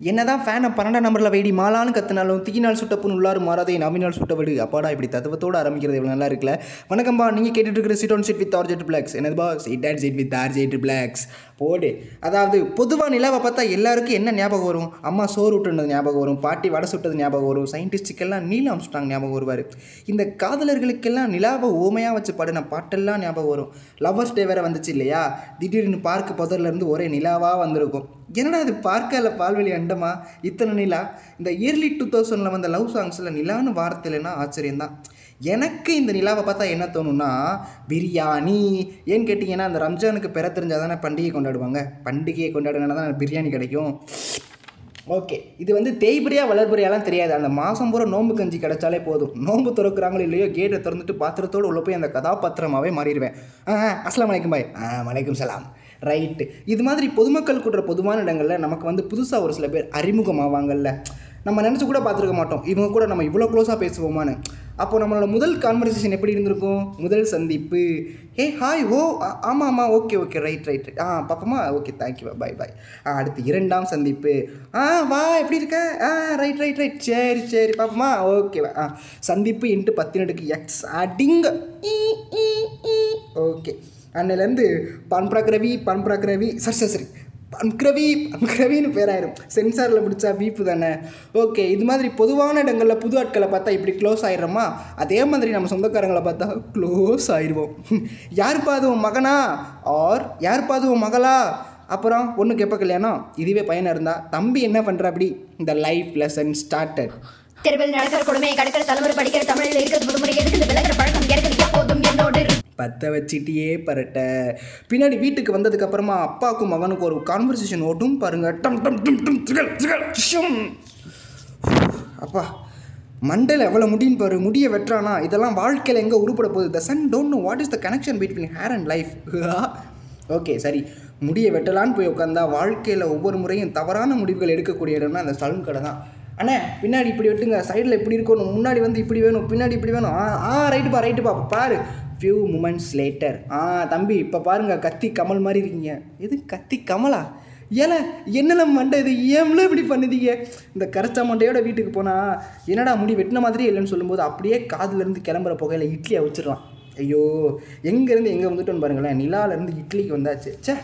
என்னதான் ஃபேனை பன்னெண்டாம் நம்பரில் வெடி மாலான்னு கத்தினாலும் தீயினால் சுட்ட புண் உள்ளாறு மாறாதே நவினால் சுட்ட விடு அப்பாடா இப்படி தத்துவத்தோடு ஆரம்பிக்கிறது இவ்வளோ நல்லா இருக்குல்ல? வணக்கம்பா நீங்கள் கேட்டுட்டு இருக்கிற சிட் ஆன் சிட் வித் ஆர்ஜெட் பிளாக்ஸ் என்னதுபா சிட் அண்ட் சிட் வித் ஆர்ஜெட் பிளாக்ஸ் போடு. அதாவது பொதுவாக நிலாவை பார்த்தா எல்லாருக்கும் என்ன ஞாபகம் வரும்? அம்மா சோறு விட்டுனது ஞாபகம் வரும் பாட்டி வடை சுட்டது ஞாபகம் வரும் சயின்டிஸ்டுக்கெல்லாம் நீல் ஆம்ஸ்டாங் ஞாபகம் வருவார். இந்த காதலர்களுக்கெல்லாம் நிலாவை ஓமையாக வச்சு பாடின பாட்டெல்லாம் ஞாபகம் வரும். லவ்வர்ஸ் டே வேறு வந்துச்சு இல்லையா? திடீர்னு பார்க்கு புதர்லேருந்து ஒரே நிலாவாக வந்திருக்கும். என்னடா அது பார்க்கல பால்வெளி அண்டமா? இத்தனை நிலா? இந்த இயர்லி டூ தௌசண்டில் வந்த லவ் சாங்ஸில் நிலான்னு வார்த்தையிலனா ஆச்சரியம்தான். எனக்கு இந்த நிலாவை பார்த்தா என்ன தோணும்னா பிரியாணி. ஏன்னு கேட்டிங்கன்னா அந்த ரம்ஜானுக்கு பெற தெரிஞ்சால் தானே பண்டிகை கொண்டாடுவாங்க. பண்டிகையை கொண்டாடுனா தான் பிரியாணி கிடைக்கும். ஓகே. இது வந்து தேய்படியாக வளர்படியாலாம் தெரியாது. அந்த மாதம் பூரா நோம்பு கஞ்சி கிடைச்சாலே போதும். நோம்பு திறக்கிறாங்களோ இல்லையோ கேட்டை திறந்துட்டு பாத்திரத்தோடு உள்ளே போய் அந்த கதாபாத்திரமாகவே மாறிடுவேன். ஆ அஸ்லாம் வலைக்கும் பாய். ஆ வலைக்கும் சலாம். ரைட்டு. இது மாதிரி பொதுமக்கள் கூடுற பொதுவான இடங்களில் நமக்கு வந்து புதுசாக ஒரு சில பேர் அறிமுகமாவாங்கல்ல நம்ம நினச்சி கூட பார்த்துருக்க மாட்டோம். இவங்க கூட நம்ம இவ்வளோ க்ளோஸாக பேசுவோமான்னு. அப்போ நம்மளோட முதல் கான்வர்சேஷன் எப்படி இருந்திருக்கும்? முதல் சந்திப்பு. ஏ ஹாய் ஓ ஆமாம் ஆமாம் okay okay right right ah பாப்பமா? Okay thank you bye bye ஆ அடுத்து இரண்டாம் சந்திப்பு. ஆ வா எப்படி இருக்க? ஆ ரைட் ரைட் ரைட் சரி சரி பாப்பமா? ஓகே ஆ. சந்திப்பு இன்ட்டு பத்தினடுக்கு எக்ஸ் அடிங்க ஓகே அன்னிலேருந்து பண்புராக் ரவி பண்புராக் ரவி. சரி சரி சரி. பன்கிரவி பன்கிரவின்னு பேராயிரும். சென்சாரில் பிடிச்சா வீப்பு தானே. ஓகே இது மாதிரி பொதுவான இடங்களில் புது ஆட்களை பார்த்தா இப்படி க்ளோஸ் ஆயிடுறோமா? அதே மாதிரி நம்ம சொந்தக்காரங்களை பார்த்தா க்ளோஸ் ஆயிடுவோம். யாருப்பா அது உன் மகனா? ஆர் யாருப்பா அது உன் மகளா? அப்புறம் ஒன்று கேட்ப கல்யாணம்? இதுவே பையனாக இருந்தால் தம்பி என்ன பண்ணுற அப்படி? இந்த லைஃப் லெசன் ஸ்டார்டட் தெருவில் நடக்கிற கொடுமை கடற்கிற தலைமுறை படிக்கிற தமிழில் இருக்கிற விடுமுறை எதுக்கு விளக்கிற பழக்கம்? எனக்கு போதும்? என்னோடு பற்ற வச்சிட்டியே பரட்ட. பின்னாடி வீட்டுக்கு வந்ததுக்கப்புறமா அப்பாவுக்கும் மகனுக்கும் ஒரு கான்வர்சேஷன் ஓட்டும் பாருங்க. டம் டம் டும் டும் திகழ் திகழ் ஷம். அப்பா மண்டல் எவ்வளோ முடியும் பாரு. முடியை வெட்டுறானா. இதெல்லாம் வாழ்க்கையில் எங்கே உருப்பட போகுது? The son don't know what is the connection between hair and life okay சரி. முடியை வெட்டலான்னு போய் உட்காந்தா வாழ்க்கையில் ஒவ்வொரு முறையும் தவறான முடிவுகள் எடுக்கக்கூடிய இடம்னா அந்த சலூன் கடை தான். அண்ணே பின்னாடி இப்படி வெட்டுங்க. சைடில் இப்படி இருக்கணும். முன்னாடி வந்து இப்படி வேணும். பின்னாடி இப்படி வேணும். ஆ ஆ ரைட்டுப்பா ரைட்டுப்பா பாரு. ஃபியூ மூமெண்ட்ஸ் லேட்டர் ஆ தம்பி இப்போ பாருங்க கத்தி கமல் மாதிரி இருக்கீங்க. எது கத்தி கமலா? ஏல என்னல மண்டை இது? ஏம்ல இப்படி பண்ணுதீங்க? இந்த கரைச்சா மண்டையோட வீட்டுக்கு போனால் என்னடா முடி வெட்டின மாதிரியே இல்லைன்னு சொல்லும்போது அப்படியே காதுலேருந்து கிளம்புற புகையில இட்லியை வச்சிடலாம். ஐயோ எங்கேருந்து எங்கே வந்துட்டோன்னு பாருங்களேன். நிலாலேருந்து இட்லிக்கு வந்தாச்சு. ச்சே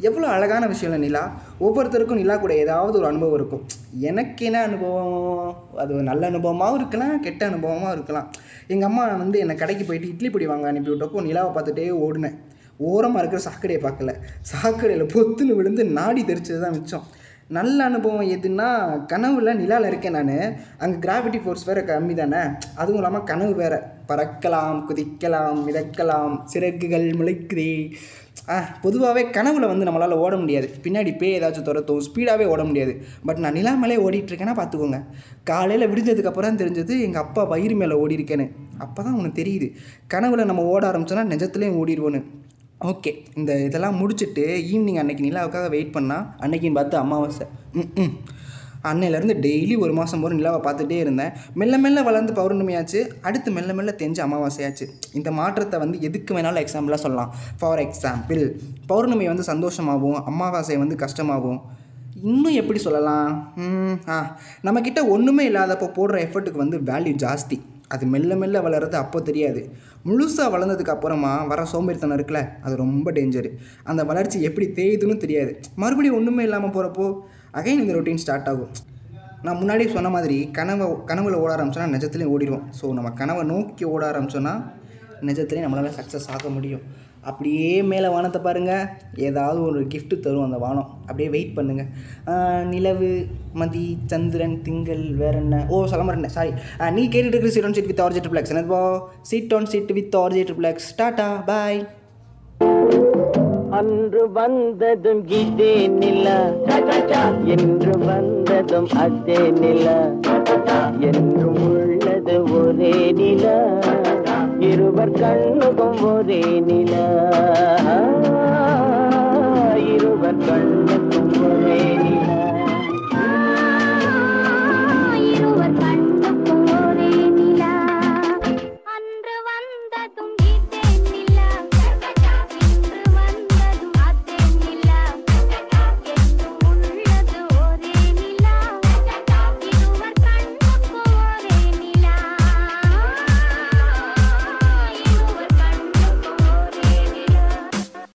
எவ்வளோ அழகான விஷயம் இல்லை நிலா. ஒவ்வொருத்தருக்கும் நிலா கூட ஏதாவது ஒரு அனுபவம் இருக்கும். எனக்கு என்ன அனுபவம்? அது ஒரு நல்ல அனுபவமாகவும் இருக்கலாம் கெட்ட அனுபவமாகவும் இருக்கலாம். எங்கள் அம்மா வந்து என்னை கடைக்கு போயிட்டு இட்லி பொடி வாங்க அனுப்பி விட்டப்போ நிலாவை பார்த்துட்டே ஓடினேன். ஓரமாக இருக்கிற சாக்கடையை பார்க்கல. சாக்கடையில் பொத்துன்னு விழுந்து நாடி தெரிச்சது தான் மிச்சம். நல்ல அனுபவம் எதுனா கனவுல நிலாவில் இருக்கேன் நான். அங்கே கிராவிட்டி ஃபோர்ஸ் வேறு கம்மி தானே. அதுவும் இல்லாமல் கனவு வேறு. பறக்கலாம் குதிக்கலாம் மிதக்கலாம் சிறகுகள் முளைக்குதே. பொதுவாகவே கனவுல வந்து நம்மளால் ஓட முடியாது. பின்னாடி பேய் ஏதாச்சும் துரத்தும் ஸ்பீடாகவே ஓட முடியாது. பட் நான் நிலா மேலே ஓடிட்டுருக்கேன்னா பார்த்துக்கோங்க. காலையில் விடிஞ்சதுக்கப்புறம் தான் தெரிஞ்சது எங்கள் அப்பா வயிறு மேலே ஓடி இருக்கேன்னு அப்போ தான் உனக்கு தெரியுது. கனவுல நம்ம ஓட ஆரம்பிச்சோன்னா நிஜத்துலேயும் ஓடிடுவோன்னு ஓகே இந்த இதெல்லாம் முடிச்சுட்டு ஈவினிங் அன்னைக்கு நிலாவுக்காக வெயிட் பண்ணால் அன்னைக்குன்னு பார்த்து அமாவாசை. ம் ம். அன்னையிலேருந்து டெய்லி ஒரு மாதம் போகிற நிலாவை பார்த்துட்டே இருந்தேன். மெல்ல மெல்ல வளர்ந்து பௌர்ணமியாச்சு. அடுத்து மெல்ல மெல்ல தெரிஞ்சு அமாவாசையாச்சு. இந்த மாற்றத்தை வந்து எதுக்கு வேணாலும் எக்ஸாம்பிளாக சொல்லலாம். ஃபார் எக்ஸாம்பிள் பௌர்ணமி வந்து சந்தோஷமாகவும் அமாவாசை வந்து கஷ்டமாகவும். இன்னும் எப்படி சொல்லலாம்? ஆ. நம்மக்கிட்ட ஒன்றுமே இல்லாதப்போ போடுற எஃபர்ட்டுக்கு வந்து வேல்யூ ஜாஸ்தி. அது மெல்ல மெல்ல வளர்றது அப்போ தெரியாது. முழுசாக வளர்ந்ததுக்கு அப்புறமா வர சோம்பேறித்தனம் இருக்குல்ல அது ரொம்ப டேஞ்சரு அந்த வளர்ச்சி எப்படி தேயுதுன்னு தெரியாது. மறுபடியும் ஒன்றுமே இல்லாமல் போகிறப்போ அகைன் இந்த ரொட்டீன் ஸ்டார்ட் ஆகும். நான் முன்னாடியே சொன்ன மாதிரி கனவை கனவுல ஓட ஆரம்பிச்சோன்னா நிஜத்துலேயும் ஓடிடுவோம். ஸோ நம்ம கனவை நோக்கி ஓட ஆரம்பிச்சோன்னா நிஜத்துலேயும் நம்மளால் சக்ஸஸ் ஆக முடியும். அப்படியே மேலே வானத்தை பாருங்கள் ஏதாவது ஒரு gift தரும் அந்த வானம். அப்படியே வெயிட் பண்ணுங்கள் நிலவு மதி சந்திரன் திங்கள் வேற என்ன? ஓ சொல்ல சாரி நீ கேட்டுட்டு இருக்கிற சீட் ஆன் சீட் வித் ஆர்ஜெட் பிளாக்ஸ் என்னப்போ சீட் ஆன் சீட் வித் ஆர்ஜெட் பிளாக்ஸ் டாட்டா பாய் அன்று வந்ததும் இதே நில. என்று வந்ததும் அதே நில. என்றும் உள்ளது ஒரே நில. இருவர் கண்ணுக்கும் ஒரே நில.